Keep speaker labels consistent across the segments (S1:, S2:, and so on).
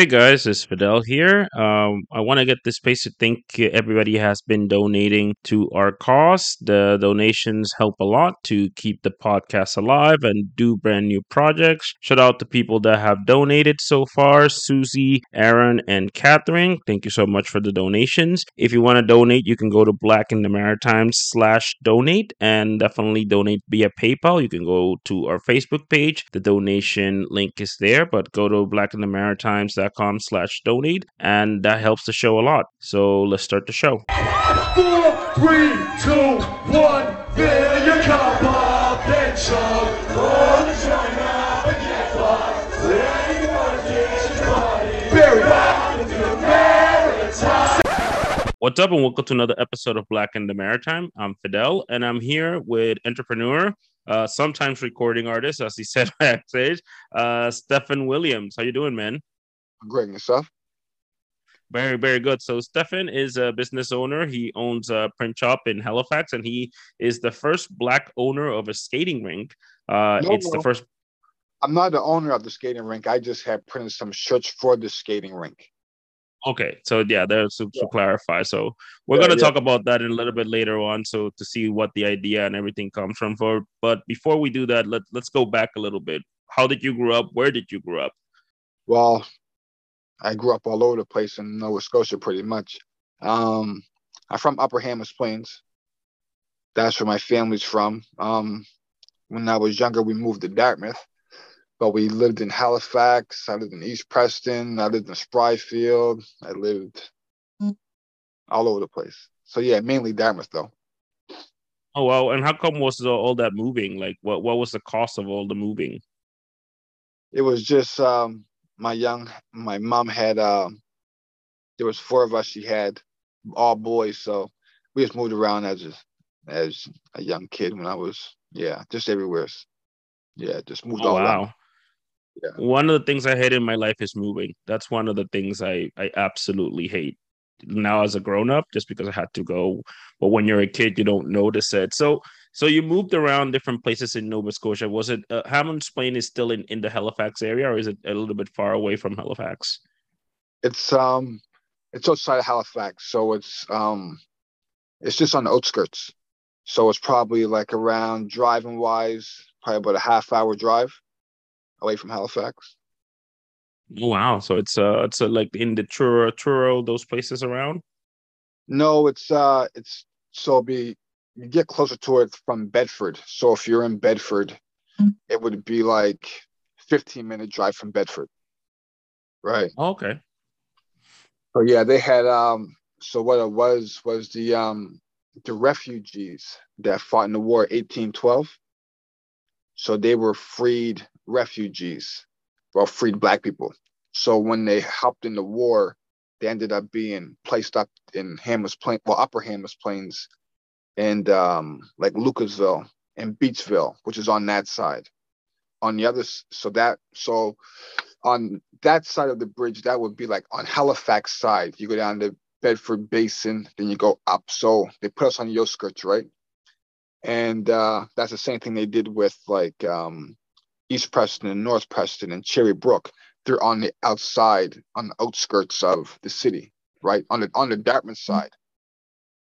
S1: Hey guys, it's Fidel here. Um, I want to get this space to thank everybody has been donating to our cause. The donations help a lot to keep the podcast alive and do brand new projects. Shout out to people that have donated so far Susie, Aaron, and Catherine. Thank you so much for the donations. If you want to donate, you can go to Black in the Maritime slash donate and definitely donate via PayPal. You can go to our Facebook page. The donation link is there, but go to Black in the Maritime com slash donate and that helps the show a lot so let's start the show
S2: Four, three, two, one, fill your cup up and chug. Gonna join now and get fucked. Ready for this party. Barry, welcome to the Maritime.
S1: what's up and welcome to another episode of black in the maritime i'm fidel and i'm here with entrepreneur uh, sometimes recording artist as he said backstage uh stephen williams how you doing man
S3: Great and yourself.
S1: Very, very good. So Stefan is a business owner. He owns a print shop in Halifax, and he is the first black owner of a skating rink. Uh,
S3: No,
S1: it's the first.
S3: I'm not the owner of the skating rink. I just have printed some shirts for the skating rink.
S1: Okay, so yeah, there's to, to
S3: Yeah.
S1: clarify. So we're
S3: Yeah,
S1: gonna
S3: yeah.
S1: talk about that in a little bit later on. So to see what the idea and everything comes from. For but before we do that, let let's go back a little bit. How did you grow up? Where did you grow up?
S3: Well, I grew up all over the place in Nova Scotia, pretty much. Um, I'm from Upper Hammonds Plains. That's where my family's from. Um, when I was younger, we moved to Dartmouth, but we lived in Halifax. I lived in East Preston. I lived in Spryfield. I lived all over the place. So yeah, mainly Dartmouth though.
S1: Oh wow! And how come was all, all that moving? Like, what what was the cost of all the moving?
S3: it was just um my young my mom had um there was four of us she had all boys so we just moved around as a, as a young kid when i was yeah just everywhere yeah just moved
S1: Oh
S3: all around
S1: wow!
S3: Yeah.
S1: One of the things I hate in my life is moving. That's one of the things I I absolutely hate now as a grown up, just because I had to go. But when you're a kid, you don't notice it. So so you moved around different places in Nova Scotia. Was it uh, Hammond's Plain is still in in the Halifax area, or is it a little bit far away from Halifax?
S3: it's um it's outside of halifax so it's um it's just on the outskirts so it's probably like around driving wise probably about a half hour drive away from halifax
S1: Oh, wow! So it's uh it's uh, like in the Truro, Truro, those places around.
S3: No, it's uh it's so it'll be you get closer to it from Bedford. So if you're in Bedford, it would be like 15 minute drive from Bedford. Right.
S1: Oh, okay.
S3: So yeah, they had um so what it was was the um the refugees that fought in the war 1812. So they were freed refugees, well freed black people. So when they helped in the war, they ended up being placed up in Hammers Plain, well upper Hammers Plains and um like Lucasville and Beechville, which is on that side. On the other so that so on that side of the bridge, that would be like on Halifax side. You go down the Bedford Basin, then you go up. So they put us on the outskirts, right? And uh, that's the same thing they did with like um, East Preston and North Preston and Cherry Brook. They're on the outside, on the outskirts of the city, right? On the on the Dartmouth side,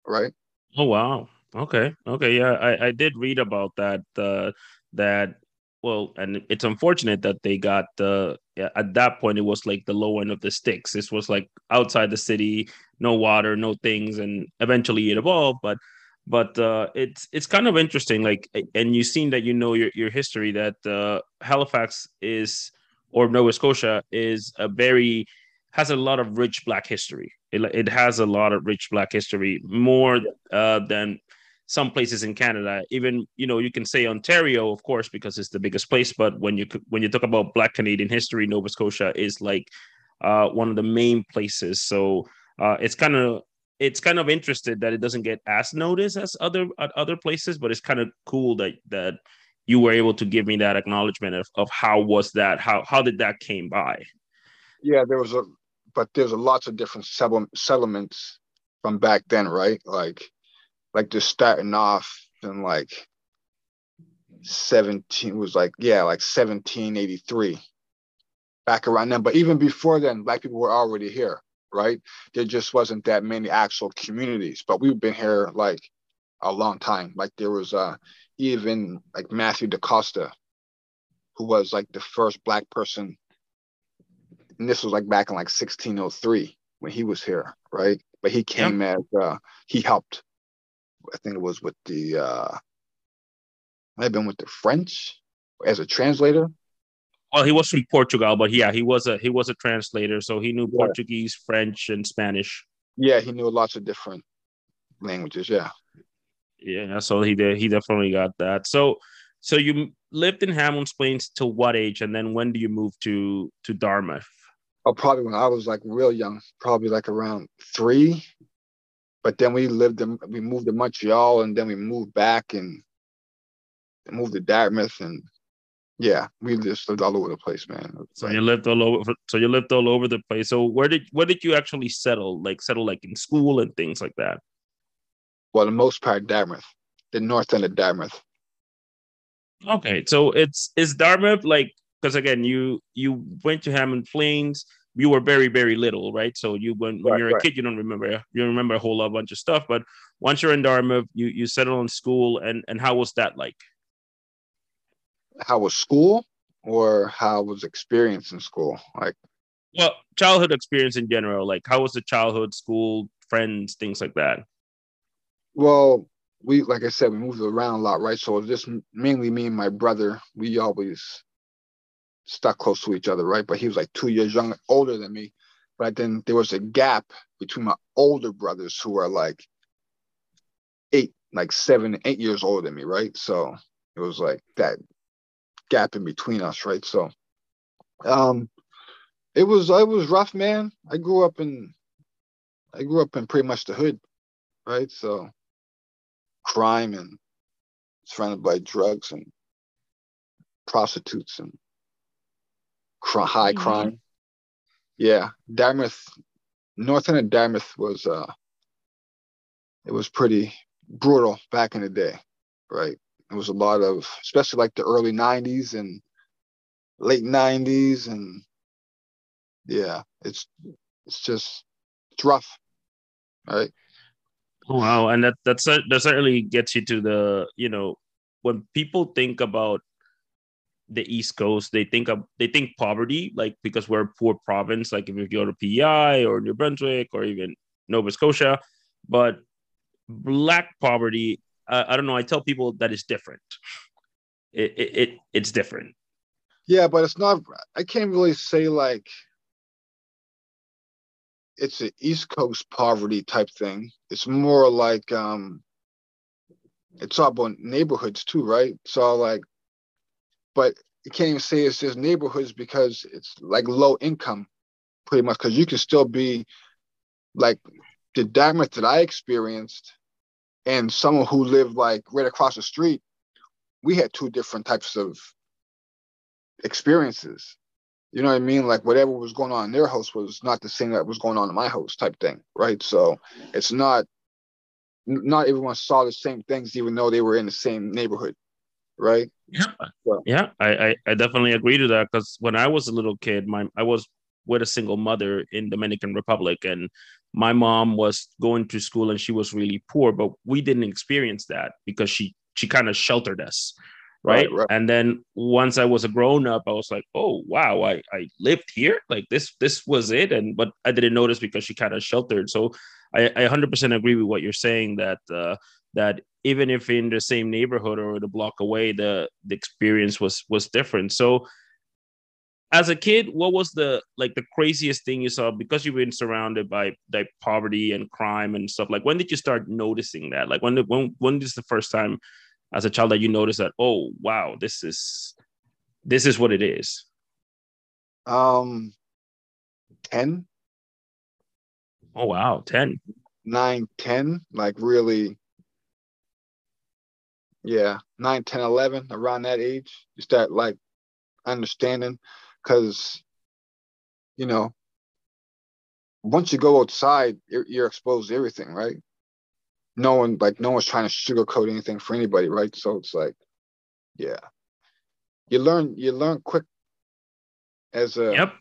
S3: right?
S1: Oh wow. Okay. Okay. Yeah, I, I did read about that. Uh, that well, and it's unfortunate that they got uh, yeah, at that point it was like the low end of the sticks. This was like outside the city, no water, no things, and eventually it evolved. But but uh, it's it's kind of interesting. Like, and you've seen that you know your your history that uh, Halifax is or Nova Scotia is a very has a lot of rich black history. It, it has a lot of rich black history, more uh, than some places in Canada. Even you know you can say Ontario, of course, because it's the biggest place. But when you when you talk about Black Canadian history, Nova Scotia is like uh, one of the main places. So uh, it's kind of it's kind of interested that it doesn't get as noticed as other at other places, but it's kind of cool that that you were able to give me that acknowledgement of, of how was that how how did that came by
S3: Yeah, there was a, but there's a lots of different settlements from back then, right? Like, like just starting off in like 17 was like yeah, like 1783. back around then. But even before then, black people were already here, right? There just wasn't that many actual communities. But we've been here like a long time. Like there was uh even like Matthew DaCosta, who was like the first black person. And this was like back in like 1603 when he was here, right? But he came as uh he helped. I think it was with the uh might have been with the French as a translator.
S1: Well, he was from Portugal, but yeah, he was a he was a translator, so he knew
S3: Yeah.
S1: Portuguese, French, and Spanish.
S3: Yeah, he knew lots of different languages. Yeah.
S1: Yeah, so he did. He definitely got that. So, so you lived in Hamilton Plains till what age, and then when do you move to to Dartmouth?
S3: Oh, probably when I was like real young, probably like around three. But then we lived in, we moved to Montreal and then we moved back and moved to Dartmouth and yeah, we just lived all over the place, man.
S1: So you lived all over. So you lived all over the place. So where did where did you actually settle? Like settle like in school and things like that.
S3: well, the most part Dartmouth, the north end of Dartmouth.
S1: Okay, so it's is Dartmouth like because again you you went to Hammond Plains. You were very very little, right? So you when when
S3: Right,
S1: you're a
S3: right.
S1: kid, you don't remember you don't remember a whole lot bunch of stuff. But once you're in Dartmouth, you you settle in school, and and how was that like?
S3: How was school or how was experience in school? Like
S1: Well, childhood experience in general, like how was the childhood, school, friends, things like that.
S3: Well, we like I said, we moved around a lot, right? So it was just mainly me and my brother. We always stuck close to each other, right? But he was like two years younger, older than me. But then there was a gap between my older brothers who are like eight, like seven, eight years older than me, right? So it was like that gap in between us, right? So um it was it was rough, man. I grew up in I grew up in pretty much the hood, right? So crime and surrounded by drugs and prostitutes and high
S1: Mhm.
S3: crime. Yeah, Dartmouth, north end of Dartmouth was uh, it was pretty brutal back in the day, right? It was a lot of, especially like the early '90s and late '90s, and yeah, it's it's just it's rough, right?
S1: Oh, wow, and that that's that certainly gets you to the you know when people think about the East Coast, they think of they think poverty like because we're a poor province, like if you go to PEI or New Brunswick or even Nova Scotia, but black poverty, uh, I don't know. I tell people that it's different. It, it, it it's different.
S3: Yeah, but it's not. I can't really say like it's an East Coast poverty type thing. It's more like um, it's all about neighborhoods too, right? So like, but you can't even say it's just neighborhoods because it's like low income, pretty much. Because you can still be like the Dartmouth that I experienced, and someone who lived like right across the street. We had two different types of experiences. You know what I mean? Like whatever was going on in their house was not the same that was going on in my house, type thing, right? So it's not not everyone saw the same things, even though they were in the same neighborhood, right?
S1: Yeah,
S3: Well-
S1: yeah, I, I, I definitely agree to that because when I was a little kid, my I was with a single mother in Dominican Republic, and my mom was going to school and she was really poor, but we didn't experience that because she she kind of sheltered us, right?
S3: Right, right.
S1: And then once I was a grown up, I was like, oh wow, I I lived here, like this this was it, and but I didn't notice because she kind of sheltered. So I I 100% agree with what you're saying that. Uh, that even if in the same neighborhood or the block away the the experience was was different. So as a kid what was the like the craziest thing you saw? Because you've been surrounded by like poverty and crime and stuff like when did you start noticing that? Like when did, when when is the first time as a child that you noticed that oh wow this is this is what it is?
S3: Um, 10,
S1: oh wow 10
S3: 9, 10, like really, yeah, 9, 10, 11, around that age, you start like understanding because, you know, once you go outside, you're, you're exposed to everything, right? No one, like, no one's trying to sugarcoat anything for anybody, right? So it's like, yeah, you learn, you learn quick as a
S1: Yep.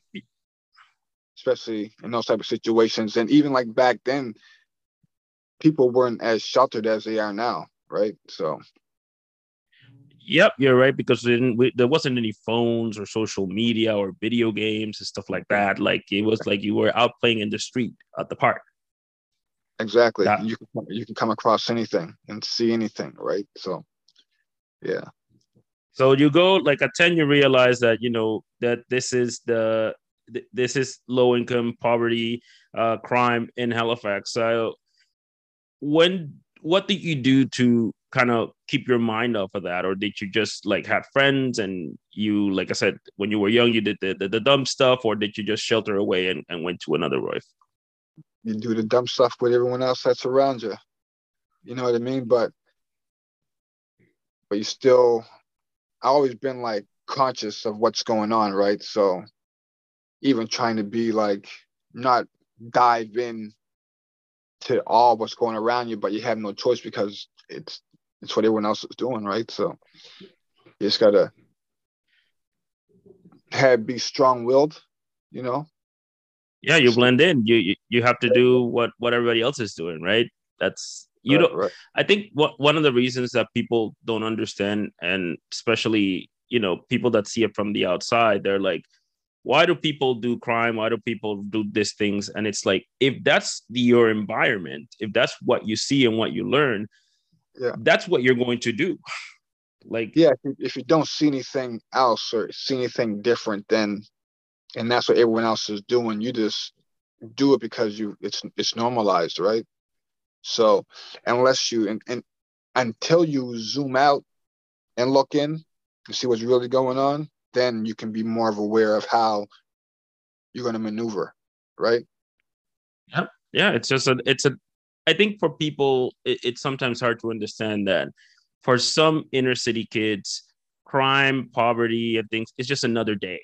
S3: especially in those type of situations. And even like back then, people weren't as sheltered as they are now, right? So
S1: Yep, you're right because we didn't, we, there wasn't any phones or social media or video games and stuff like that. Like it was like you were out playing in the street at the park.
S3: exactly,
S1: Yeah.
S3: you can you can come across anything and see anything, right? So yeah,
S1: So you go like at 10, you realize that, you know, that this is the, th- this is low income poverty, uh, crime in Halifax. So when, what did you do to kind of keep your mind off of that? Or did you just like have friends and you, like I said, when you were young, you did the, the, the dumb stuff or did you just shelter away and, and went to another life?
S3: you do the dumb stuff with everyone else that's around you. You know what I mean? But but you still I always been like conscious of what's going on, right? So even trying to be like not dive in to all what's going around you, but you have no choice because it's it's what everyone else is doing, right? So you just gotta have be strong willed, you know.
S1: Yeah, you blend in. You, you you have to do what what everybody else is doing, right? That's you
S3: Right,
S1: don't
S3: right.
S1: I think what one of the reasons that people don't understand, and especially you know people that see it from the outside, they're like, "Why do people do crime? Why do people do these things?" And it's like, if that's the, your environment, if that's what you see and what you learn,
S3: Yeah.
S1: that's what you're going to do. Like,
S3: yeah if you, if you don't see anything else or see anything different then and that's what everyone else is doing you just do it because you it's it's normalized right so unless you and, and until you zoom out and look in and see what's really going on then you can be more of aware of how you're going to maneuver right
S1: yeah it's just a it's a i think for people it, it's sometimes hard to understand that for some inner city kids crime poverty and things it's just another day.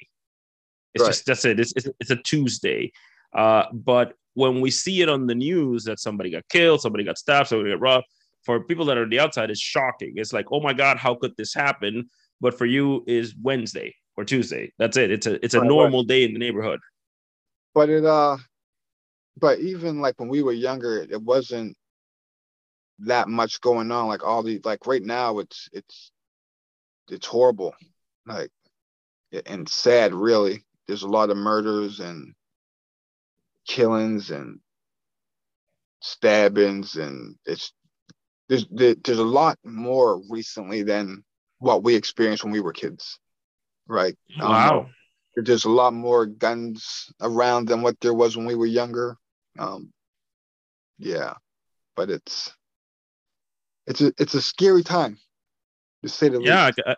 S1: It's
S3: Right.
S1: just that's it. It's, it's, it's a tuesday. Uh, but when we see it on the news that somebody got killed somebody got stabbed somebody got robbed for people that are on the outside it's shocking. It's like oh my god how could this happen? But for you is wednesday or tuesday. That's it. It's a it's a
S3: Right, right.
S1: normal day in the neighborhood.
S3: But it uh but even like when we were younger it wasn't that much going on like all the like right now it's it's it's horrible like and sad really. There's a lot of murders and killings and stabbings and it's there's there's a lot more recently than what we experienced when we were kids right? Um,
S1: wow.
S3: there's a lot more guns around than what there was when we were younger. Um, yeah, but it's it's a it's a scary time to say the
S1: yeah
S3: least.
S1: I,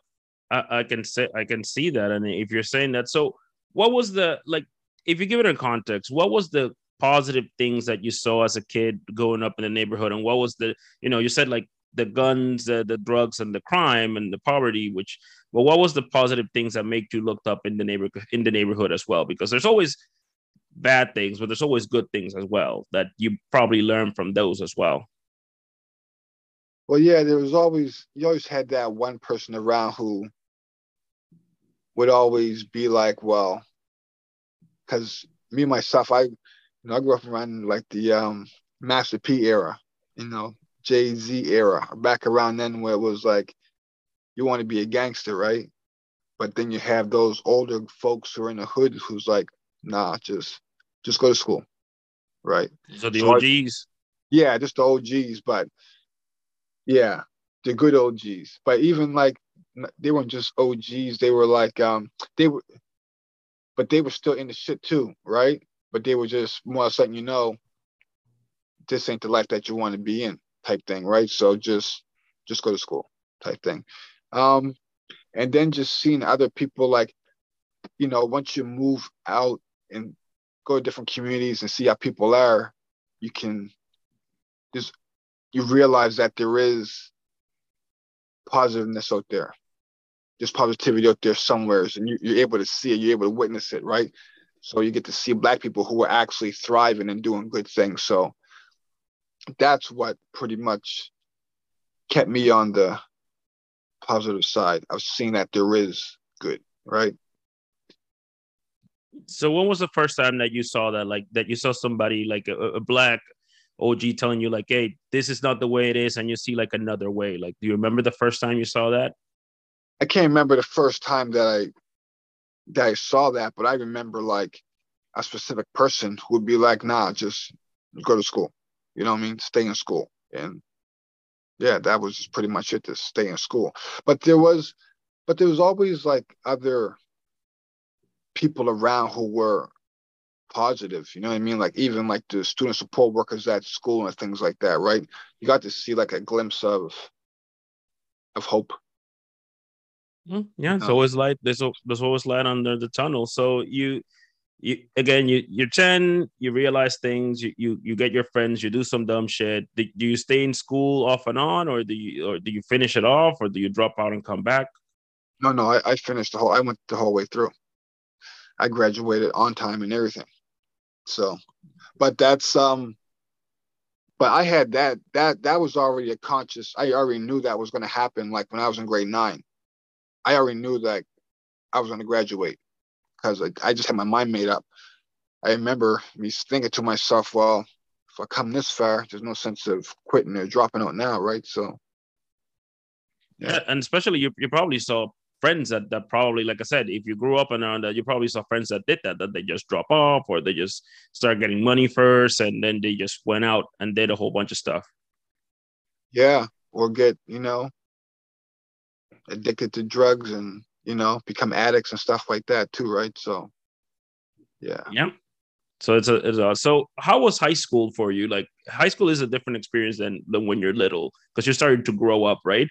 S1: I, I can say i can see that and if you're saying that so what was the like if you give it a context what was the positive things that you saw as a kid growing up in the neighborhood and what was the you know you said like the guns uh, the drugs and the crime and the poverty which well what was the positive things that make you looked up in the neighborhood in the neighborhood as well because there's always bad things but there's always good things as well that you probably learn from those as well
S3: Well, yeah, there was always you always had that one person around who would always be like, well, because me myself, I you know I grew up around like the um Master P era, you know, Jay Z era, back around then where it was like you want to be a gangster, right? But then you have those older folks who are in the hood who's like, nah, just just go to school, right?
S1: so the
S3: So I-
S1: og's
S3: yeah, just the OGs, but yeah, the good OGs. But even like they weren't just OGs, they were like um they were but they were still in the shit too, right? But they were just more letting you know this ain't the life that you want to be in type thing, right? So just just go to school type thing. Um and then just seeing other people like you know, once you move out and go to different communities and see how people are, you can just you realize that there is positiveness out there. There's positivity out there somewhere, and you, you're able to see it. You're able to witness it, right? So you get to see black people who are actually thriving and doing good things. So that's what pretty much kept me on the positive side. I've seen that there is good, right?
S1: So when was the first time that you saw that? Like that you saw somebody like a, a black OG telling you like, "Hey, this is not the way it is," and you see like another way. Like, do you remember the first time you saw that?
S3: I can't remember the first time that I that I saw that, but I remember like a specific person who would be like, "Nah, just go to school." You know what I mean? Stay in school, and yeah, that was pretty much it. To stay in school, but there was, but there was always like other people around who were positive. You know what I mean? Like even like the student support workers at school and things like that, right? You got to see like a glimpse of of hope.
S1: Mm, yeah, it's always light. There's there's always light under the tunnel. So you you again you you're 10 you realize things you, you you get your friends you do some dumb shit do, do you stay in school off and on or do you or do you finish it off or do you drop out and come back
S3: no no i, I finished the whole i went the whole way through i graduated on time and everything so but that's um but i had that that that was already a conscious i already knew that was going to happen like when i was in grade nine i already knew that i was going to graduate because I just had my mind made up. I remember me thinking to myself, well, if I come this far, there's no sense of quitting or dropping out now, right? So,
S1: yeah, and especially you, you probably saw friends that, that probably, like I said, if you grew up around that, you probably saw friends that did that, that they just drop off or they just start getting money first and then they just went out and did a whole bunch of stuff.
S3: Yeah, or get, you know, addicted to drugs and you know, become addicts and stuff like that too, right? So, yeah.
S1: Yeah. So it's a, it's a so how was high school for you? Like high school is a different experience than than when you're little because you're starting to grow up, right?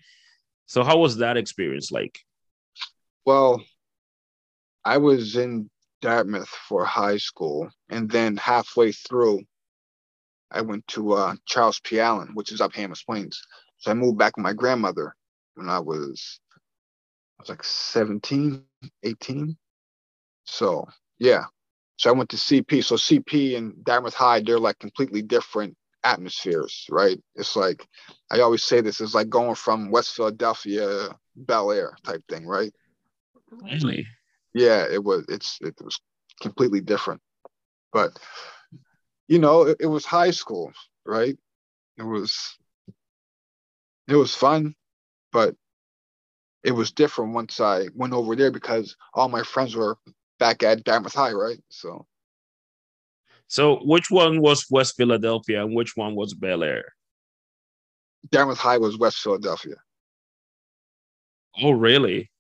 S1: So how was that experience like?
S3: Well, I was in Dartmouth for high school, and then halfway through, I went to uh, Charles P. Allen, which is up Hammers Plains. So I moved back with my grandmother when I was I was like 17, 18. So yeah. So I went to CP. So CP and Dartmouth High, they're like completely different atmospheres, right? It's like I always say this is like going from West Philadelphia, Bel Air type thing, right?
S1: Really?
S3: Yeah, it was it's it was completely different. But you know, it, it was high school, right? It was it was fun, but it was different once I went over there because all my friends were back at Dartmouth High, right? So.
S1: So which one was West Philadelphia and which one was Bel Air?
S3: Dartmouth High was West Philadelphia.
S1: Oh, really?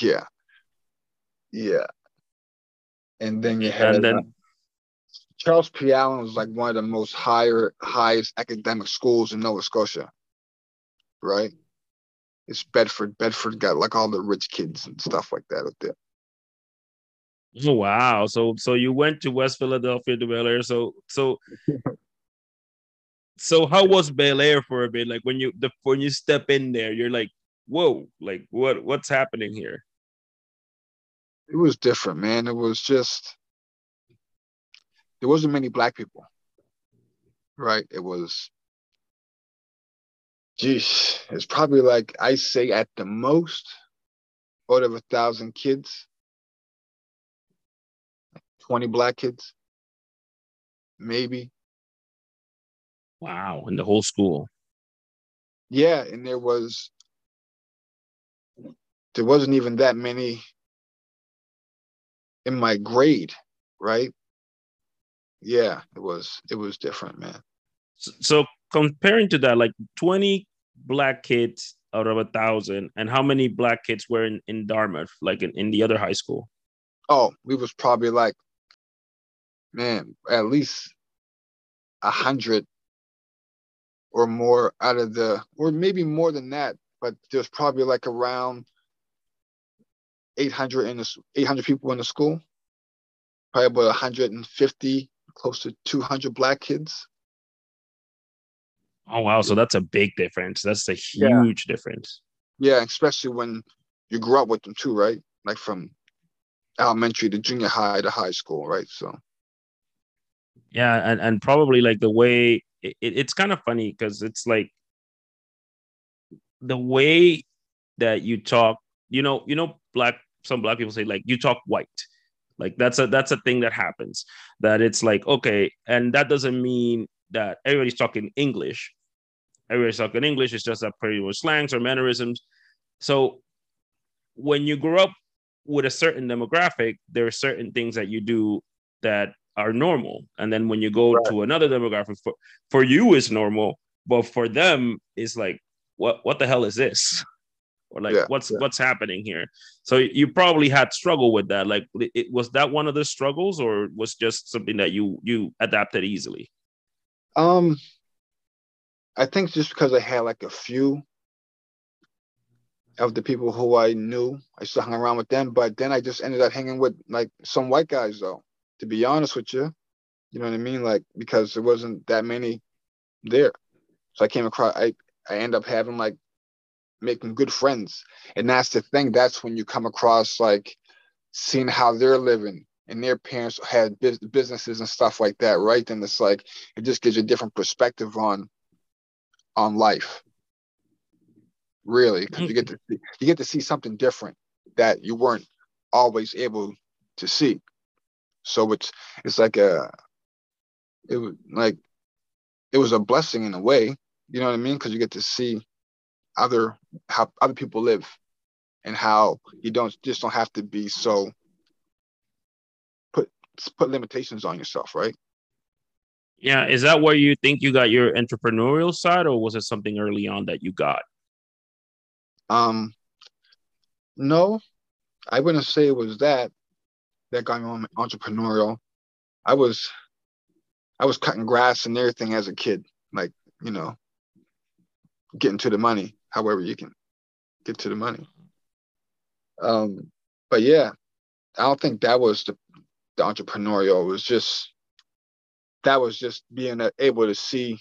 S3: Yeah. Yeah. And then you had
S1: and then
S3: uh, Charles P. Allen was like one of the most higher, highest academic schools in Nova Scotia. Right? it's Bedford. Bedford got like all the rich kids and stuff like that up there.
S1: Oh wow! So so you went to West Philadelphia to Bel Air. So so so how was Bel Air for a bit? Like when you the when you step in there, you're like, whoa! Like what what's happening here?
S3: It was different, man. It was just there wasn't many black people, right? It was geez, it's probably like I say at the most out of a thousand kids, 20 black kids, maybe.
S1: Wow, in the whole school.
S3: Yeah, and there was there wasn't even that many in my grade, right? Yeah, it was it was different, man.
S1: So, so comparing to that, like 20 black kids out of a thousand, and how many black kids were in, in Dartmouth, like in, in the other high school?
S3: Oh, we was probably like, man, at least a hundred or more out of the, or maybe more than that, but there's probably like around 800 in the 800 people in the school, probably about 150, close to 200 black kids.
S1: Oh wow! So that's a big difference. That's a huge yeah. difference.
S3: Yeah, especially when you grew up with them too, right? Like from elementary to junior high to high school, right? So.
S1: Yeah, and and probably like the way it, it's kind of funny because it's like the way that you talk. You know, you know, black. Some black people say like you talk white. Like that's a that's a thing that happens. That it's like okay, and that doesn't mean that everybody's talking English. Everybody's talking English. It's just a pretty much slangs or mannerisms. So when you grow up with a certain demographic, there are certain things that you do that are normal, and then when you go right. to another demographic, for for you is normal, but for them is like what what the hell is this? Or like yeah, what's yeah. what's happening here? So you probably had struggle with that. Like it, was that one of the struggles or was just something that you you adapted easily?
S3: Um i think just because i had like a few of the people who i knew i still hung around with them but then i just ended up hanging with like some white guys though to be honest with you. You know what i mean? Like because there wasn't that many there. So i came across i i end up having like making good friends. And that's the thing. That's when you come across like seeing how they're living and their parents had businesses and stuff like that, right? Then it's like it just gives you a different perspective on on life. Really, because you get to hmm. see, you get to see something different that you weren't always able to see. So it's it's like a it was like it was a blessing in a way, you know what I mean? Because you get to see other how other people live and how you don't just don't have to be so put put limitations on yourself right?
S1: Yeah is that where you think you got your entrepreneurial side or was it something early on that you got?
S3: Um no i wouldn't say it was that that got me on entrepreneurial. I was i was cutting grass and everything as a kid like you know getting to the money however you can get to the money. Um, but yeah, I don't think that was the, the entrepreneurial. It was just that was just being able to see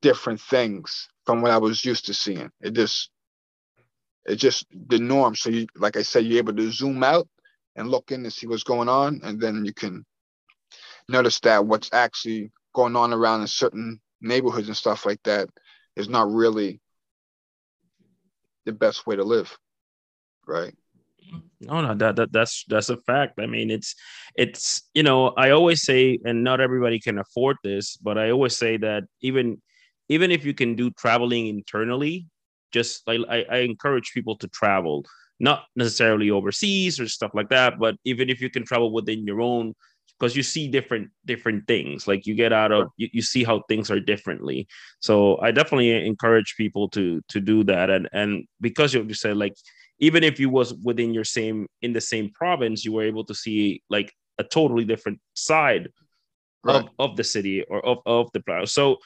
S3: different things from what I was used to seeing. It just it's just the norm. So you like I said, you're able to zoom out and look in and see what's going on, and then you can notice that what's actually going on around in certain neighborhoods and stuff like that is not really the best way to live right?
S1: No no that, that that's that's a fact. I mean it's it's you know i always say and not everybody can afford this but i always say that even even if you can do traveling internally just like I, I encourage people to travel not necessarily overseas or stuff like that but even if you can travel within your own because you see different different things. Like you get out of you, you see how things are differently. So i definitely encourage people to to do that. And and because you said like even if you was within your same in the same province you were able to see like a totally different side right. of, of the city or of, of the province so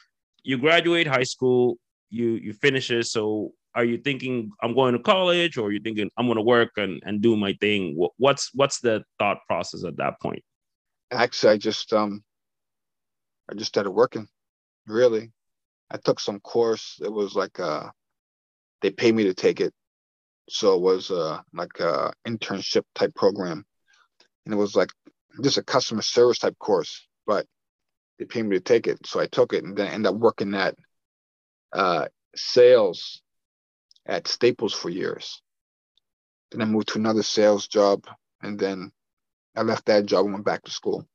S1: you graduate high school you you finish it. So are you thinking i'm going to college or are you thinking i'm going to work and, and do my thing? What's what's the thought process at that point
S3: actually I just um I just started working. Really. I took some course. It was like uh they paid me to take it. So it was uh like a internship type program. And it was like just a customer service type course, but they paid me to take it. So I took it and then ended up working at uh sales at Staples for years. Then I moved to another sales job and then I left that job and went back to school.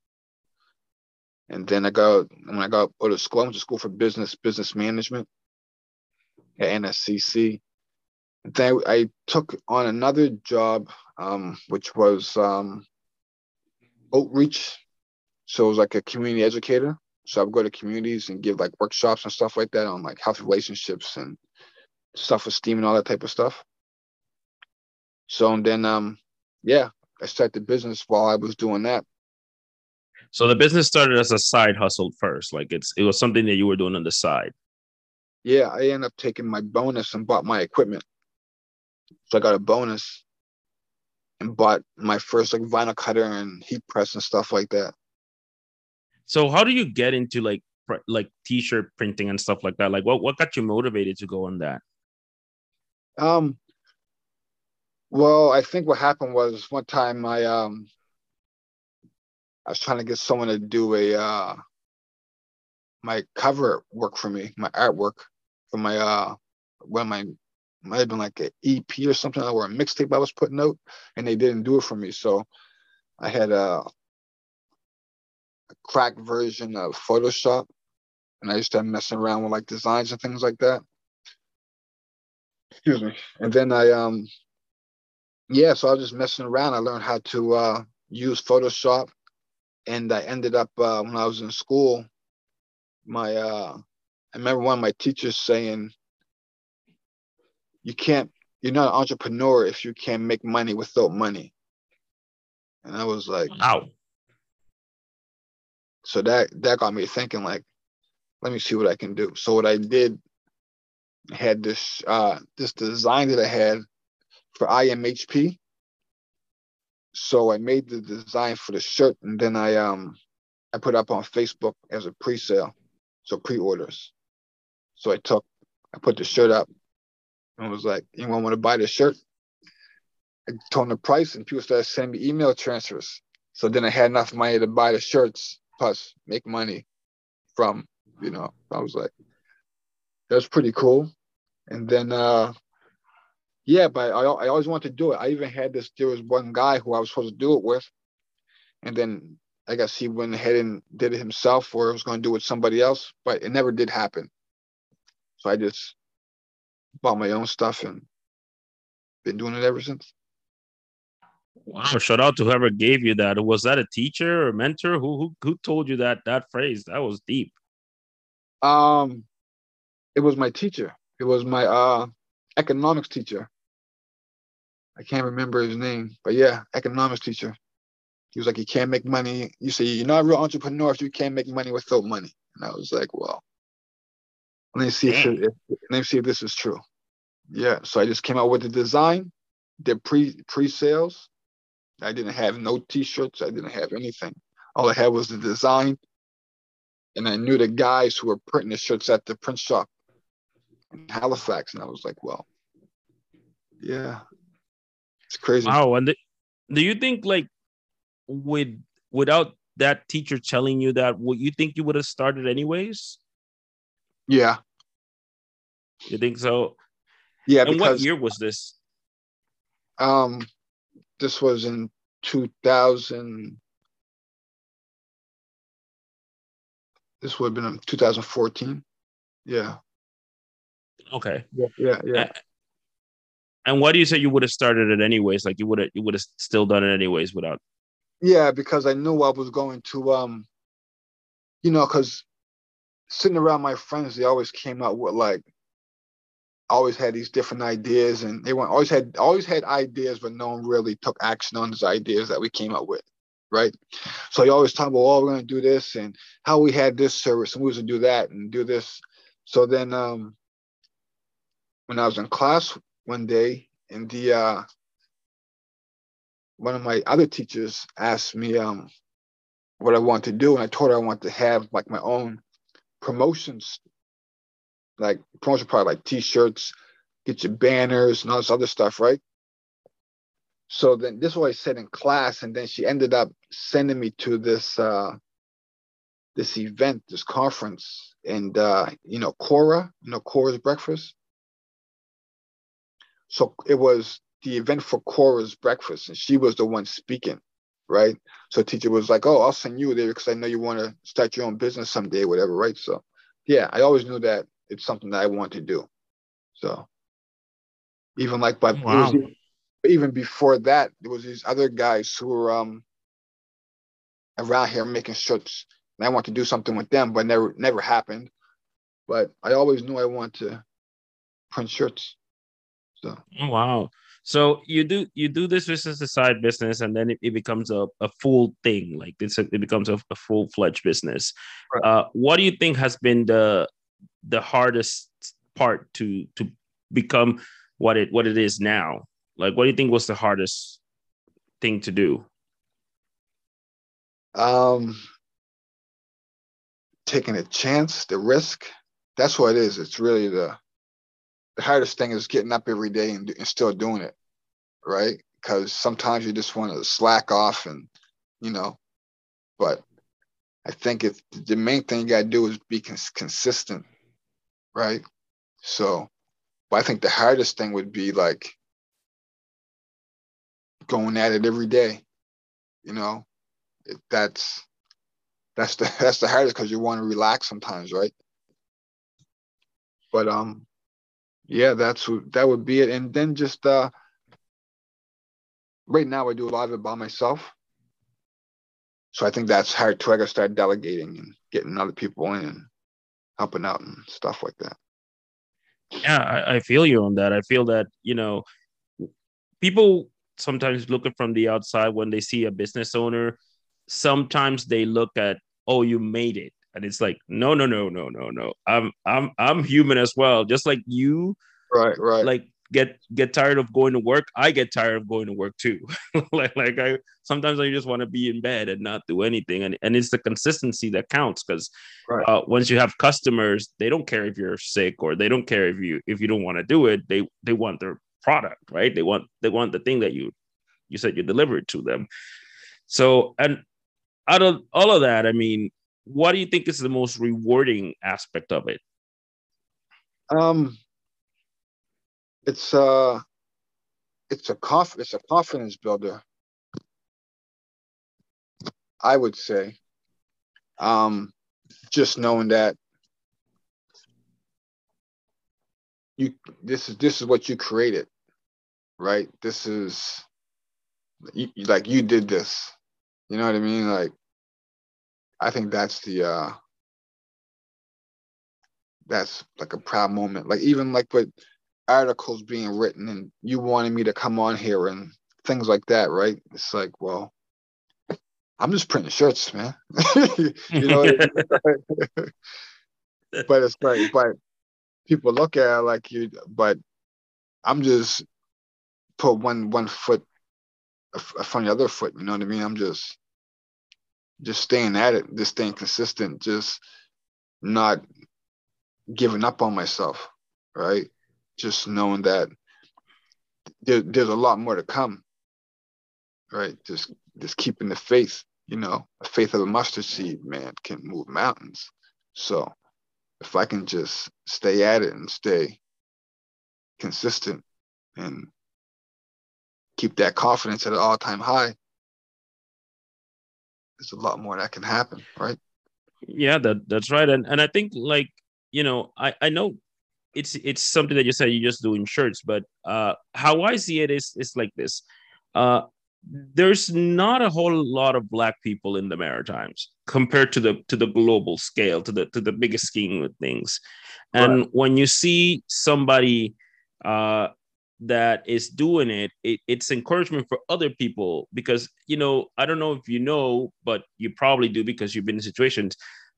S3: And then I got when I got out of school, I went to school for business business management at NSCC. then I took on another job, um, which was um, outreach. So it was like a community educator. So I would go to communities and give like workshops and stuff like that on like healthy relationships and self esteem and all that type of stuff. So and then um yeah, I started the business while I was doing that.
S1: So the business started as a side hustle first, like it's it was something that you were doing on the side.
S3: Yeah, I ended up taking my bonus and bought my equipment. So I got a bonus and bought my first like vinyl cutter and heat press and stuff like that.
S1: So how do you get into like pr- like t-shirt printing and stuff like that? Like what what got you motivated to go on that?
S3: Um well, I think what happened was one time I um I was trying to get someone to do a uh my cover work for me, my artwork for my uh when my might have been like an EP or something or a mixtape I was putting out, and they didn't do it for me. So I had a, a cracked version of Photoshop, and I used to messing around with like designs and things like that. Excuse me. And then I um yeah, so I was just messing around. I learned how to uh, use Photoshop, and I ended up uh, when I was in school. My uh, I remember one of my teachers saying, "You can't, you're not an entrepreneur if you can't make money without money." And I was like,
S1: Wow.
S3: so that that got me thinking like let me see what i can do so what i did I had this uh this design that i had for imhp so i made the design for the shirt and then i um i put up on facebook as a pre-sale so pre-orders. So i took i put the shirt up and was like anyone want to buy this shirt? I told them the price and people started sending me email transfers. So then i had enough money to buy the shirts plus make money from you know i was like that's pretty cool. And then uh yeah but I, I always wanted to do it i even had this there was one guy who i was supposed to do it with and then i guess he went ahead and did it himself or was going to do it with somebody else but it never did happen so i just bought my own stuff and been doing it ever since
S1: Wow. Shout out to whoever gave you that. Was that a teacher or mentor? Who who who told you that that phrase? That was deep.
S3: um it was my teacher it was my uh economics teacher. I can't remember his name but yeah economics teacher. He was like you can't make money. You say you're not a real entrepreneur if you can't make money without money. And i was like well let me see if,
S1: Dang.
S3: if let me see if this is true. Yeah so i just came out with the design did pre pre-sales. I didn't have no t-shirts i didn't have anything. All i had was the design and I knew the guys who were printing the shirts at the print shop Halifax, and I was like, well, yeah, it's crazy.
S1: Wow. And the, do you think like with without that teacher telling you that, would you think you would have started anyways?
S3: Yeah,
S1: You think so?
S3: yeah,
S1: and what
S3: because
S1: year was this?
S3: um, this was in 2000. This would have been 2014. Yeah,
S1: Okay.
S3: yeah, yeah, yeah.
S1: And why do you say you would have started it anyways? Like you would have you would have still done it anyways without
S3: Yeah, because I knew I was going to, um, you know, because sitting around my friends, they always came out with like, always had these different ideas, and they went always had always had ideas, but no one really took action on these ideas that we came up with, right? So you always talk about, oh, we're going to do this, and how we had this service, and we was going to do that and do this. So then, um, when I was in class one day, and the uh, one of my other teachers asked me um, what I want to do, and I told her I want to have like my own promotions, like promotion product, like T-shirts, get your banners and all this other stuff, right? So then this is what I said in class, and then she ended up sending me to this uh, this event, this conference, and uh, you know, Cora, you know, Cora's breakfast. So it was the event for Cora's breakfast, and she was the one speaking, right? So teacher was like, "Oh, I'll send you there because I know you want to start your own business someday, whatever, right?" So, yeah, I always knew that it's something that I want to do. So, even like, by
S1: Wow.
S3: even, even before that, there was these other guys who were um around here making shirts, and I want to do something with them, but never never happened. But I always knew I wanted to print shirts. So.
S1: Oh, Wow. So you do you do this as a side business, and then it, it becomes a, a full thing. Like it's a, it becomes a, a full fledged business.
S3: Right.
S1: Uh, what do you think has been the the hardest part to to become what it what it is now? Like, what do you think was the hardest thing to do?
S3: Um, taking a chance, the risk. That's what it is. It's really the the hardest thing is getting up every day and, and still doing it, right? Because sometimes you just want to slack off and, you know, but I think it's the main thing you got to do is be cons- consistent, right? So, but I think the hardest thing would be like going at it every day, you know, that's that's the that's the hardest because you want to relax sometimes, right? But um, yeah, that's that would be it. And then just uh, right now I do a lot of it by myself. So I think that's. I gotta start delegating and getting other people in and helping out and stuff like that.
S1: Yeah, I, I feel you on that. I feel that, you know, people sometimes look at from the outside when they see a business owner, sometimes they look at, oh, you made it. And it's like, no, no, no, no, no, no. I'm I'm I'm human as well. Just like you
S3: right, right.
S1: Like get get tired of going to work i get tired of going to work too like like i sometimes i just want to be in bed and not do anything and, and it's the consistency that counts because right. uh, once you have customers they don't care if you're sick or they don't care if you if you don't want to do it they they want their product right they want they want the thing that you you said you delivered to them so and out of all of that i mean what do you think is the most rewarding aspect of it?
S3: Um it's uh it's a it's a confidence builder i would say. Um just knowing that you this is this is what you created right? This is you, like you did this. You know what i mean? Like i think that's the uh that's like a proud moment like even like with articles being written and you wanted me to come on here and things like that, right? It's like, well, I'm just printing shirts, man. you know, but it's like, but people look at it like you, but I'm just put one one foot from the other foot. You know what I mean? I'm just just staying at it, just staying consistent, just not giving up on myself, right? just knowing that there, there's a lot more to come right just just keeping the faith you know the faith of a mustard seed man can move mountains so if i can just stay at it and stay consistent and keep that confidence at an all-time high there's a lot more that can happen right
S1: yeah that that's right and and i think like you know i i know it's it's something that you said you just do in shirts, but uh, how I see it is is like this. Uh, there's not a whole lot of black people in the Maritimes compared to the to the global scale, to the to the biggest scheme of things. And right. when you see somebody uh, that is doing it, it, it's encouragement for other people because you know I don't know if you know, but you probably do because you've been in situations.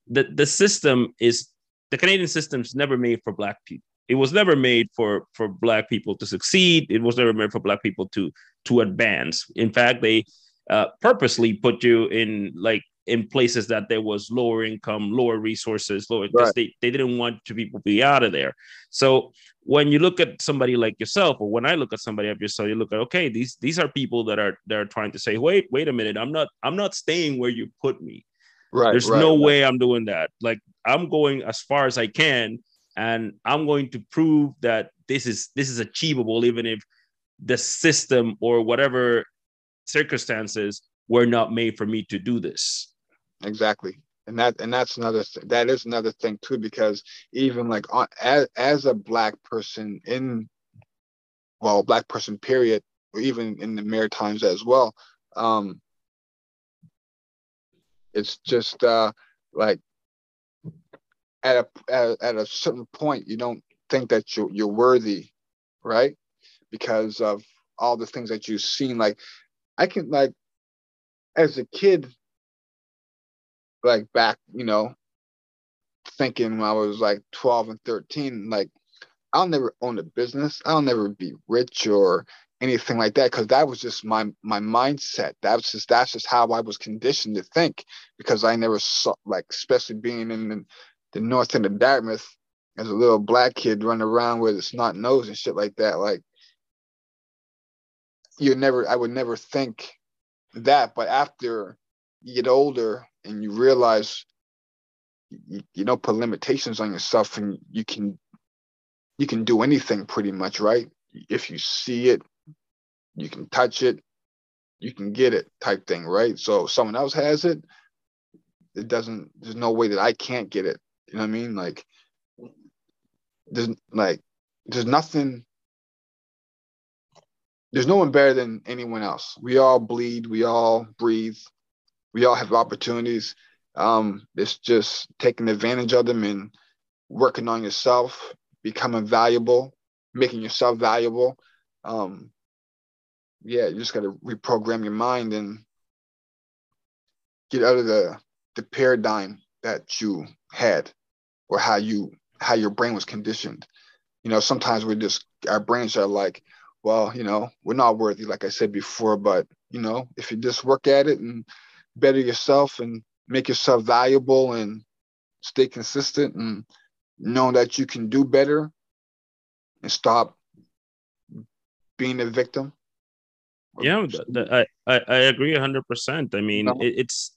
S1: that the system is the Canadian system's never made for black people. It was never made for for black people to succeed. It was never made for black people to to advance. In fact, they uh, purposely put you in like in places that there was lower income, lower resources, lower right. they, they didn't want to people be out of there. So when you look at somebody like yourself, or when I look at somebody like yourself, you look at okay, these these are people that are that are trying to say, wait, wait a minute, I'm not I'm not staying where you put me. Right. There's right, no right. way I'm doing that. Like I'm going as far as I can, and I'm going to prove that this is this is achievable, even if the system or whatever circumstances were not made for me to do this.
S3: Exactly. And that and that's another th- that is another thing too because even like on, as as a black person in well black person period or even in the Maritimes as well um it's just uh like at a at, at a certain point you don't think that you're you're worthy, right? Because of all the things that you've seen. Like I can like as a kid, like back, you know, thinking when I was like 12 and 13, like I'll never own a business. I'll never be rich or anything like that because that was just my my mindset. That was just that's just how I was conditioned to think because I never saw like especially being in the, the north end of Dartmouth as a little black kid running around with a snot nose and shit like that. Like you never I would never think that. But after you get older and you realize you, you don't put limitations on yourself and you can you can do anything pretty much, right? If you see it, you can touch it, you can get it type thing, right? So someone else has it, it doesn't. There's no way that I can't get it. You know what I mean? Like there's like there's nothing. There's no one better than anyone else. We all bleed. We all breathe. We all have opportunities. Um, it's just taking advantage of them and working on yourself, becoming valuable, making yourself valuable. Um, yeah, you just got to reprogram your mind and get out of the the paradigm that you had or how you how your brain was conditioned. You know, sometimes we're just our brains are like, well, you know, we're not worthy, like I said before, but you know, if you just work at it and better yourself and make yourself valuable and stay consistent and know that you can do better and stop being a victim.
S1: Yeah, I, I, I agree hundred percent. I mean, no. it, it's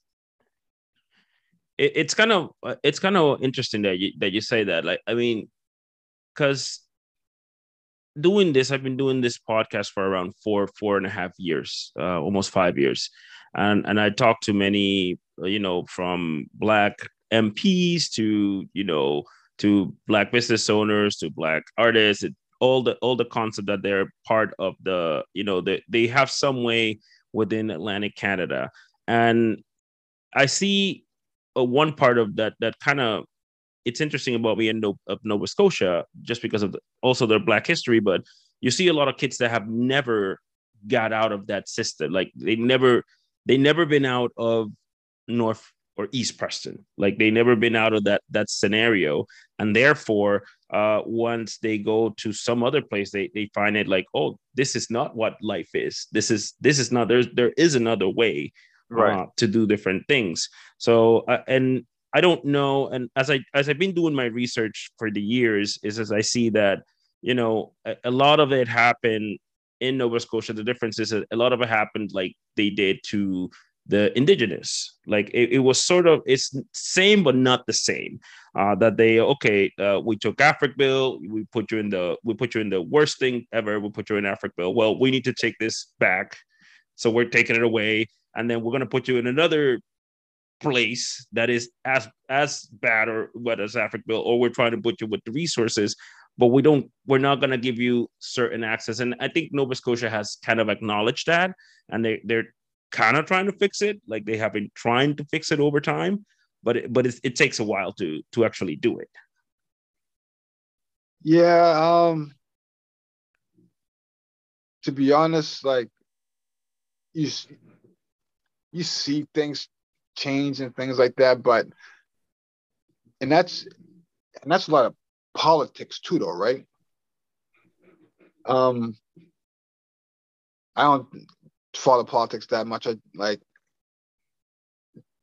S1: it, it's kind of it's kind of interesting that you that you say that. Like, I mean, because doing this, I've been doing this podcast for around four four and a half years, uh, almost five years, and and I talked to many, uh, you know, from black MPs to you know to black business owners to black artists. All the all the concept that they're part of the you know they, they have some way within atlantic canada. And i see a one part of that that kind of it's interesting about me in no, of nova scotia just because of the, also their black history but you see a lot of kids that have never got out of that system. Like they never they never been out of north or East Preston. Like they never been out of that that scenario, and therefore, uh, once they go to some other place, they they find it like, oh, this is not what life is. This is this is not. There's there is another way, right, uh, to do different things. So uh, and I don't know. And as I as I've been doing my research for the years, is as I see that you know a, a lot of it happened in Nova Scotia. The difference is a lot of it happened like they did to the indigenous like it, it, was sort of it's same but not the same uh, that they okay uh, we took africville we put you in the we put you in the worst thing ever we put you in africville well we need to take this back so we're taking it away and then we're to put you in another place that is as as bad or what as africville or we're trying to put you with the resources but we don't we're not going to give you certain access and i think nova scotia has kind of acknowledged that and they they're kind of trying to fix it. Like they have been trying to fix it over time, but it, but it takes a while to to actually do it.
S3: Yeah. Um. To be honest, like you you see things change and things like that, but and that's and that's a lot of politics too, though, right? Um, I don't follow politics that much. I like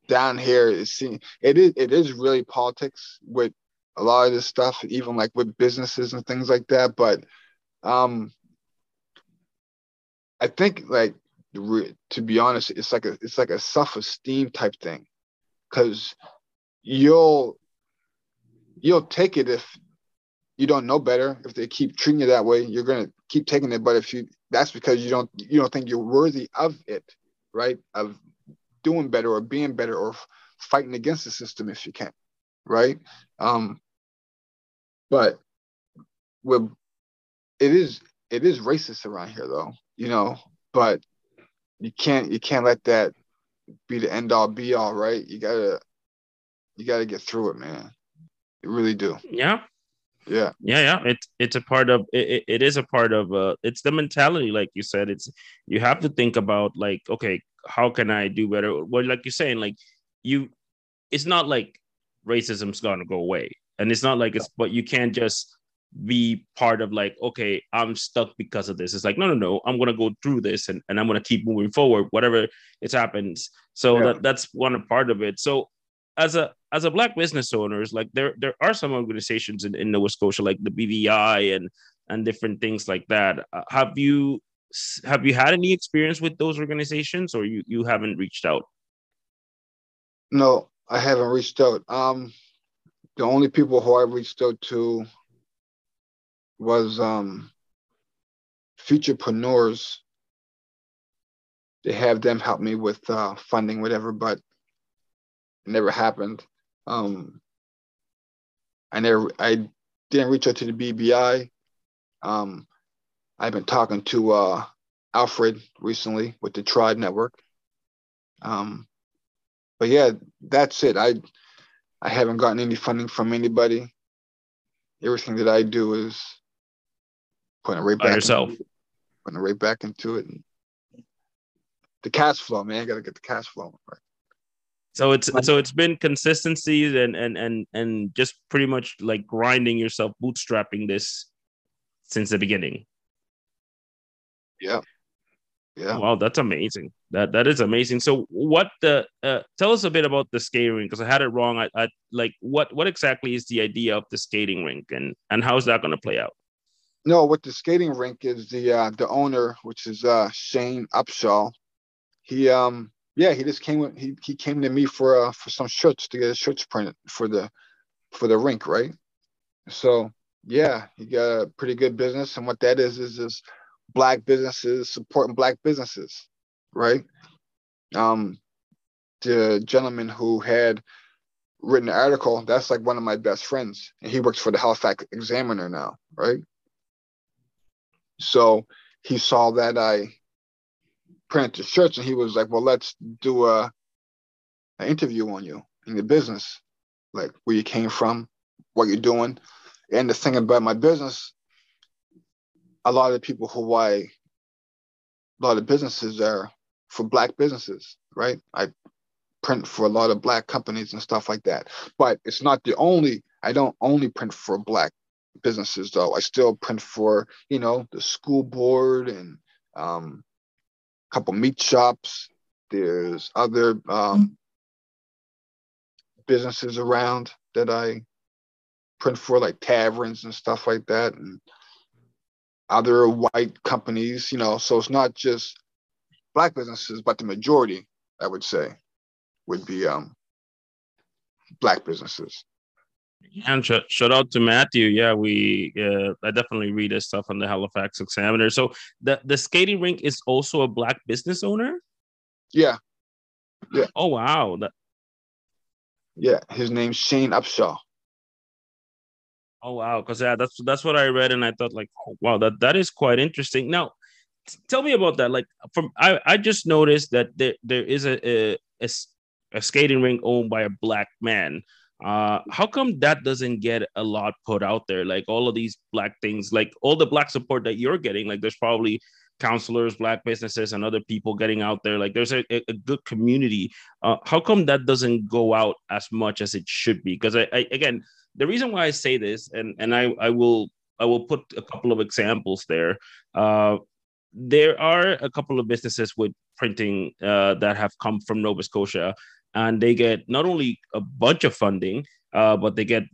S3: down here it seems it is it is really politics with a lot of this stuff, even like with businesses and things like that. But um I think like to be honest, it's like a it's like a self-esteem type thing. Cause you'll you'll take it if you don't know better. If they keep treating you that way, you're gonna keep taking it. But if you that's because you don't you don't think you're worthy of it, right? Of doing better or being better or fighting against the system if you can, right? Um, but with it is it is racist around here though, you know. But you can't you can't let that be the end all be all, right? You gotta you gotta get through it, man. You really do.
S1: Yeah,
S3: yeah.
S1: Yeah yeah. It's it's a part of it, it is a part of uh it's the mentality like you said. It's you have to think about like okay how can i do better? Well like you're saying like you it's not like racism's gonna go away. And it's not like it's but you can't just be part of like okay i'm stuck because of this. It's like no no no. I'm gonna go through this and, and i'm gonna keep moving forward whatever it happens. So yeah. that, that's one part of it. So as a as a black business owners, like there there are some organizations in, in Nova Scotia, like the BBI and and different things like that. Uh, have you have you had any experience with those organizations, or you you haven't reached out?
S3: No, I haven't reached out. Um, the only people who I reached out to was um, Futurpreneurs they have them help me with uh, funding, whatever, but it never happened. Um, I never, I didn't reach out to the BBI. Um, I've been talking to uh, Alfred recently with the Tribe Network. Um, but yeah, that's it. I I haven't gotten any funding from anybody. Everything that I do is putting it right
S1: By
S3: back
S1: yourself.
S3: into, putting it right back into it. And the cash flow, man. I gotta get the cash flow. Right.
S1: So it's so it's been consistency and and and and just pretty much like grinding yourself, bootstrapping this since the beginning.
S3: Yeah. Yeah.
S1: Wow, that's amazing. That that is amazing. So, what the uh, tell us a bit about the skating rink because I had it wrong. I, I like what what exactly is the idea of the skating rink and and how is that going to play out?
S3: No, what the skating rink is the uh the owner, which is uh Shane Upshaw. He um yeah, he just came with he he came to me for uh for some shirts to get his shirts printed for the for the rink, right? So yeah, he got a pretty good business, and what that is is is black businesses supporting black businesses, right? Um, the gentleman who had written the article, that's like one of my best friends, and he works for the Halifax Examiner now, right? So he saw that I printed the shirts, and he was like, "Well, let's do a an interview on you in your business, like where you came from, what you're doing." And the thing about my business, a lot of the people who I, a lot of businesses are for black businesses, right? I print for a lot of black companies and stuff like that. But it's not the only, I don't only print for black businesses though. I still print for, you know, the school board and um, couple meat shops. There's other um, businesses around that I print for, like taverns and stuff like that. And other white companies, you know, so it's not just black businesses, but the majority, I would say, would be um black businesses.
S1: And sh- shout out to Matthew. Yeah, we uh, I definitely read his stuff on the Halifax Examiner. So the the skating rink is also a black business owner.
S3: Yeah, Yeah.
S1: Oh wow, that,
S3: yeah. His name's Shane Upshaw.
S1: oh wow, because yeah, that's that's what I read, and I thought like, oh, wow, that that is quite interesting. Now, t- tell me about that. Like, from I I just noticed that there there is a a a skating rink owned by a black man. Uh, how come that doesn't get a lot put out there? Like all of these black things, like all the black support that you're getting, like there's probably counselors, black businesses, and other people getting out there. Like there's a, a, good community. Uh, how come that doesn't go out as much as it should be? Because I, I again, the reason why I say this, and and I I will I will put a couple of examples there. Uh, there are a couple of businesses with printing uh, that have come from Nova Scotia, and they get not only a bunch of funding, uh, but they get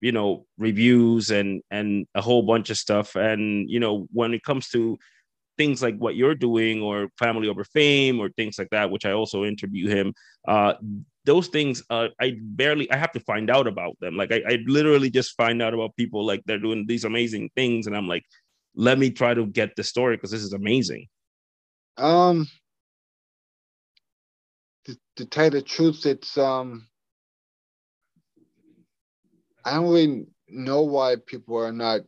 S1: you know reviews and and a whole bunch of stuff. And you know when it comes to things like what you're doing or family over fame or things like that, which I also interview him. Uh, those things uh, I barely I have to find out about them. Like I, I literally just find out about people like they're doing these amazing things, and I'm like, let me try to get the story because this is amazing.
S3: Um, to, tell the truth, it's um, I don't really know why people are not,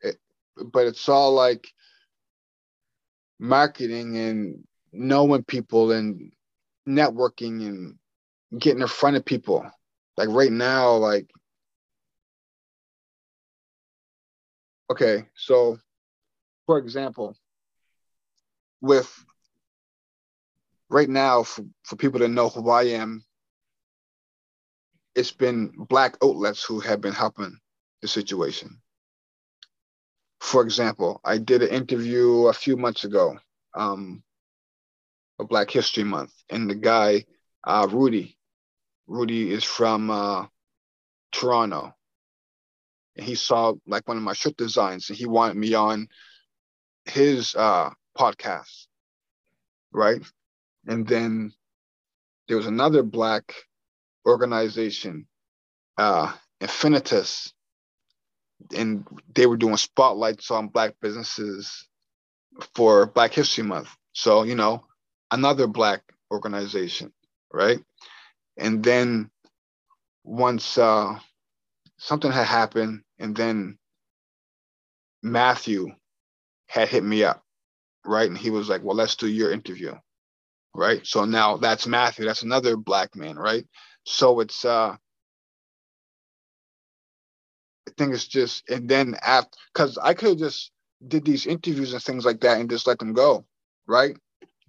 S3: it, but it's all like marketing and knowing people and networking and getting in front of people. Like right now, like okay, so for example, with right now for, for people to know who I am, it's been black outlets who have been helping the situation. For example, I did an interview a few months ago, um, a Black History Month, and the guy, uh, Rudy, Rudy is from uh, Toronto. And he saw like one of my shirt designs and he wanted me on his uh, podcast, right? And then there was another black organization, uh, Infinitus, and they were doing spotlights on black businesses for Black History Month. So, you know, another black organization, right? And then once uh, something had happened, and then Matthew had hit me up, right? And he was like, "Well, let's do your interview." Right. So now that's Matthew. That's another black man, right? So it's uh I think it's just and then after because I could have just did these interviews and things like that and just let them go, right?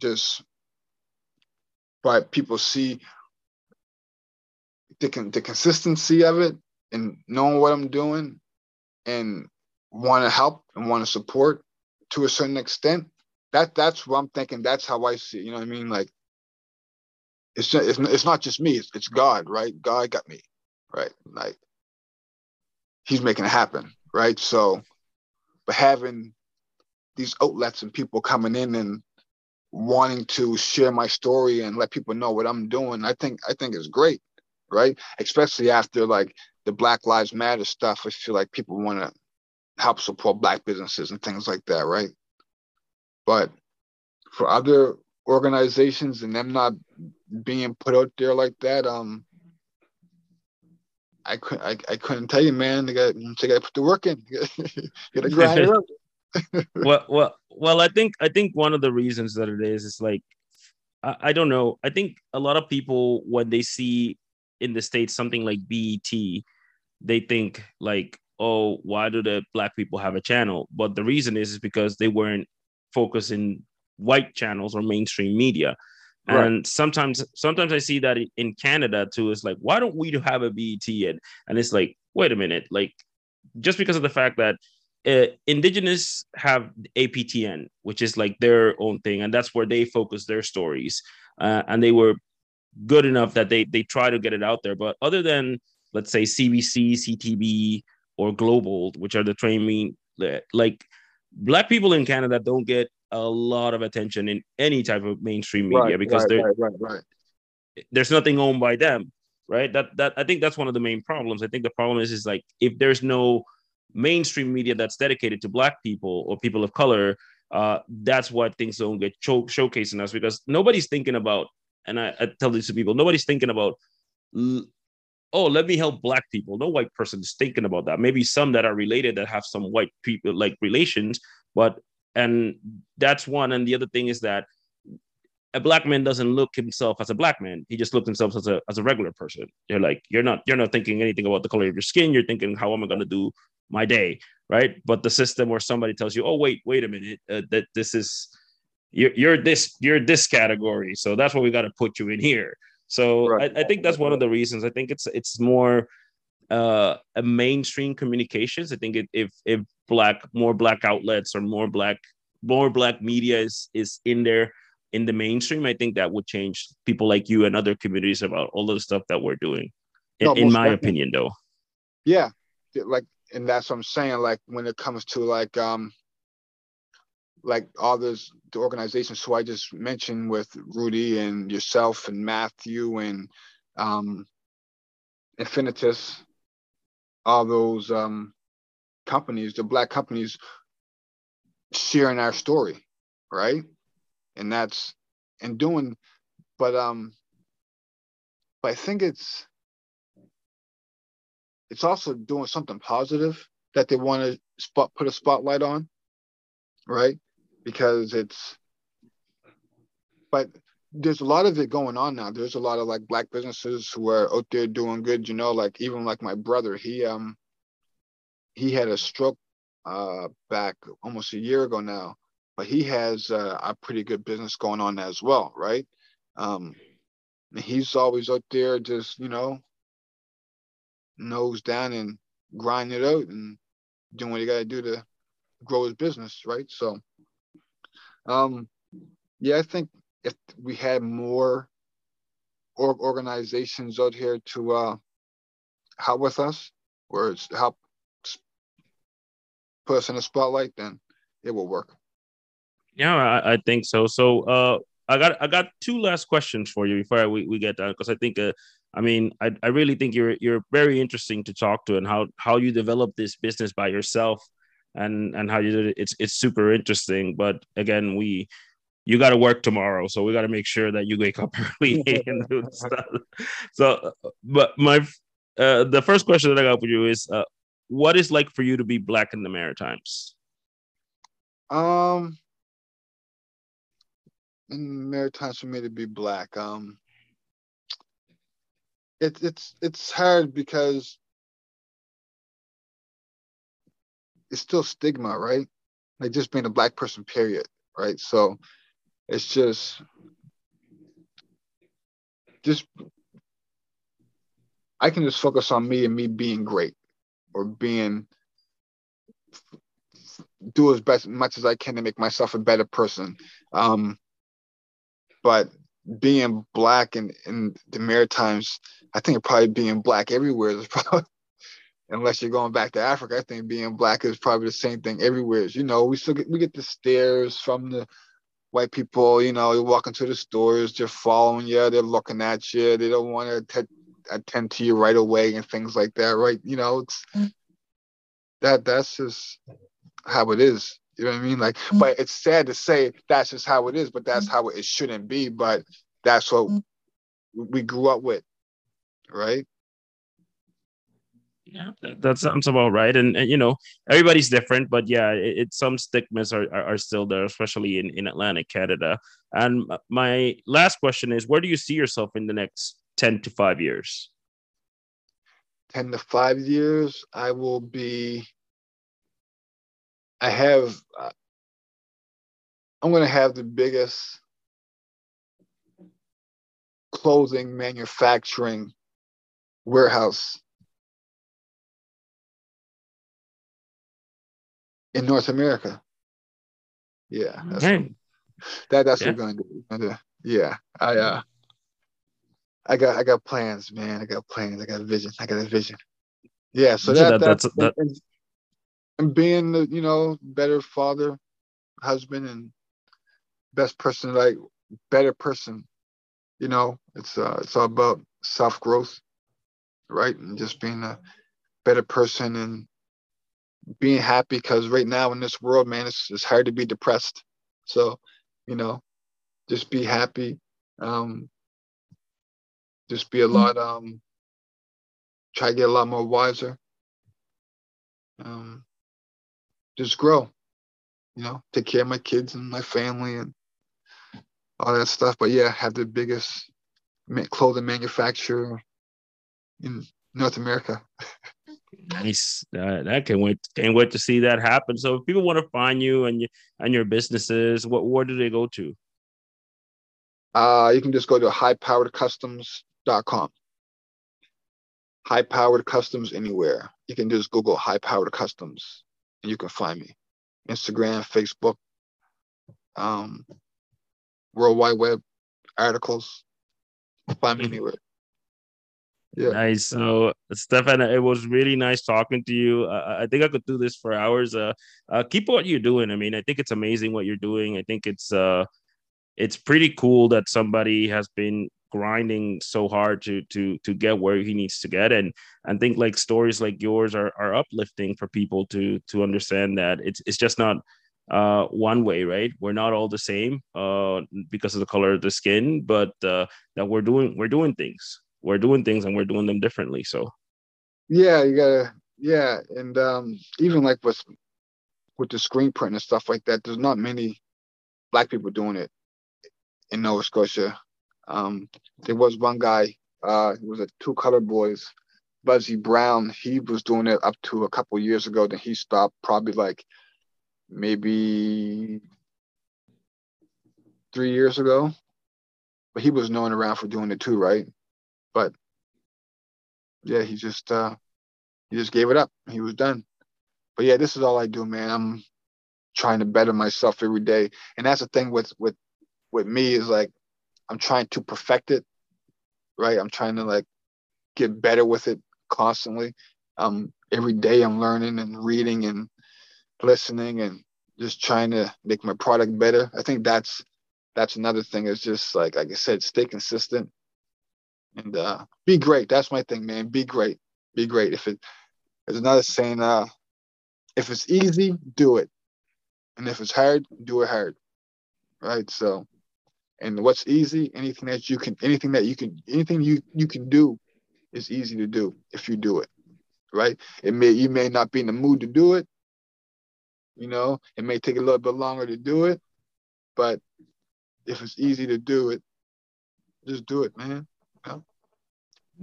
S3: Just but people see the the consistency of it and knowing what I'm doing and want to help and want to support to a certain extent. That that's what I'm thinking. That's how I see. You know what I mean? Like it's just, it's it's not just me. It's, it's God, right? God got me, right? Like He's making it happen, right? So, but having these outlets and people coming in and wanting to share my story and let people know what I'm doing, I think I think is great, right? Especially after like the Black Lives Matter stuff. I feel like people want to help support black businesses and things like that, right? But for other organizations and them not being put out there like that, um, I couldn't I, I couldn't tell you, man. They got they got to put the work in. got to grind it
S1: up. well, well, well. I think I think one of the reasons that it is is like I, I don't know. I think a lot of people when they see in the states something like BET, they think like oh, why do the black people have a channel? But the reason is, is because they weren't focusing white channels or mainstream media. Right. And sometimes, sometimes I see that in Canada too. It's like, why don't we have a BET? And, and it's like, wait a minute, like just because of the fact that uh, indigenous have APTN, which is like their own thing, and that's where they focus their stories. Uh, and they were good enough that they they try to get it out there. But other than let's say CBC, CTV, or global, which are the train mean like black people in Canada don't get a lot of attention in any type of mainstream media right, because
S3: right, right,
S1: there's nothing owned by them, right? That that I think that's one of the main problems. I think the problem is is like if there's no mainstream media that's dedicated to black people or people of color, uh, that's why things don't get show- showcasing us because nobody's thinking about. And I, I tell this to people, nobody's thinking about oh, let me help black people. No white person is thinking about that. Maybe some that are related that have some white people like relations, but and that's one. And the other thing is that a black man doesn't look himself as a black man. He just looks himself as a as a regular person. You're like you're not you're not thinking anything about the color of your skin. You're thinking how am I going to do my day, right? But the system where somebody tells you, oh wait, wait a minute, uh, that this is you're you're this you're this category, so that's why we got to put you in here. So right. I, I, think that's one of the reasons. I think it's it's more uh, a mainstream communications. I think it, if if black more black outlets or more black more black media is is in there in the mainstream, I think that would change people like you and other communities about all the stuff that we're doing. In, no, in my definitely. opinion, though.
S3: Yeah, like, and that's what I'm saying. Like when it comes to like um like all those the organizations who I just mentioned with Rudy and yourself and Matthew and um, Infinitus, all those um, companies, the black companies sharing our story, right? And that's and doing, but um, but I think it's it's also doing something positive that they want to spot put a spotlight on, right? Because it's but there's a lot of it going on now. There's a lot of like black businesses who are out there doing good, you know, like even like my brother, he um he had a stroke uh back almost a year ago now, but he has uh, a pretty good business going on as well, right? Um he's always out there just, you know, nose down and grinding it out and doing what he gotta do to grow his business, right? So um, yeah, I think if we had more org- organizations out here to uh, help with us or help put us in the spotlight, then it will work.
S1: Yeah, I, I think so. So uh, I got I got two last questions for you before we, we get done because I think uh, I mean I, I really think you're you're very interesting to talk to and how how you develop this business by yourself and and how you did it it's it's super interesting but again we you got to work tomorrow, so we got to make sure that you wake up early and do stuff. So, but my uh, the first question that I got for you is, uh, what is like for you to be black in the Maritimes?
S3: Um, in Maritimes for me to be black, um, it's it's it's hard because it's still stigma, right? Like just being a black person, period, right? So it's just just I can just focus on me and me being great or being do as best much as I can to make myself a better person. Um, but being black in, in the Maritimes, I think probably being black everywhere is probably unless you're going back to Africa, I think being black is probably the same thing everywhere. You know, we still get we get the stares from the white people. You know, you walk into the stores, they're following you, they're looking at you, they don't want to attend to you right away and things like that, right? You know, it's mm. that that's just how it is. You know what I mean? Like, mm. but it's sad to say that's just how it is, but that's mm. how it shouldn't be. But that's what we grew up with, right?
S1: Yeah, that, sounds about right. And, and, you know, everybody's different, but yeah, it, it some stigmas are, are, are still there, especially in in Atlantic Canada. And my last question is, where do you see yourself in the next 10 to 5 years?
S3: 10 to 5 years, I will be I have uh, I'm going to have the biggest clothing manufacturing warehouse in North America. Yeah, that's
S1: okay.
S3: what, that that's yeah. what we're going to do. Yeah, I uh, I got I got plans, man. I got plans. I got a vision. I got a vision. Yeah, so that, that that's, that. And, being the you know better father, husband, and best person, like better person. You know, it's uh, it's all about self growth, right? And just being a better person and being happy because right now in this world, man, it's, it's hard to be depressed. So, you know, just be happy. Um, just be a lot, um, try to get a lot more wiser. Um, just grow, you know, take care of my kids and my family and all that stuff. But yeah, have the biggest clothing manufacturer in North America.
S1: Nice. Uh, I can't wait. Can't wait to see that happen. So, if people want to find you and your and your businesses, what where do they go to?
S3: Uh, you can just go to highpoweredcustoms.com. High powered customs anywhere. You can just Google high powered customs and you can find me. Instagram, Facebook, um, World Wide Web articles. Find me mm-hmm. anywhere.
S1: Yeah. Nice. So, Stefan, it was really nice talking to you. Uh, I think I could do this for hours. Uh, uh, keep what you're doing. I mean, I think it's amazing what you're doing. I think it's uh, it's pretty cool that somebody has been grinding so hard to to to get where he needs to get and and think like stories like yours are are uplifting for people to to understand that it's it's just not uh one way right we're not all the same uh because of the color of the skin but uh that we're doing we're doing things we're doing things and we're doing them differently. So
S3: yeah, you gotta yeah, and um, even like with with the screen print and stuff like that, there's not many black people doing it in Nova Scotia. Um, there was one guy, uh, it was a two color boys, Buzzy Brown. He was doing it up to a couple years ago. Then he stopped, probably like maybe three years ago. But he was known around for doing it too, right? But yeah, he just uh he just gave it up. He was done. But yeah, this is all I do, man. I'm trying to better myself every day. And that's the thing with with with me is like I'm trying to perfect it. Right. I'm trying to like get better with it constantly. Um every day I'm learning and reading and listening and just trying to make my product better. I think that's that's another thing is just like like I said, stay consistent and uh, be great. That's my thing, man. Be great. Be great. If it, there's another saying, uh, if it's easy, do it, and if it's hard, do it hard. right? So, and what's easy? Anything that you can, anything that you can, anything you you can do, is easy to do if you do it, right? It may you may not be in the mood to do it. You know, it may take a little bit longer to do it, but if it's easy to do it, just do it, man.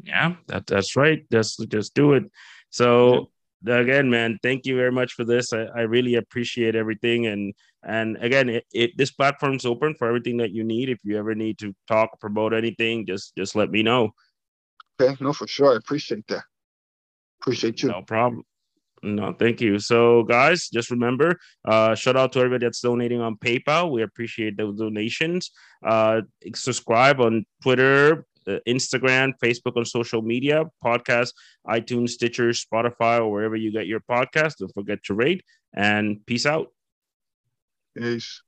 S1: Yeah, that, that's right. Just just do it. So again, man, thank you very much for this. I, I really appreciate everything. And and again, it, it this platform's open for everything that you need. If you ever need to talk, promote anything, just just let me know.
S3: Okay, no, for sure. I appreciate that. Appreciate you.
S1: No problem. No, thank you. So, guys, just remember, uh, shout out to everybody that's donating on PayPal. We appreciate those donations. Uh, subscribe on Twitter, uh, Instagram, Facebook, on social media, podcast, iTunes, Stitcher, Spotify, or wherever you get your podcast. Don't forget to rate and peace out.
S3: Peace.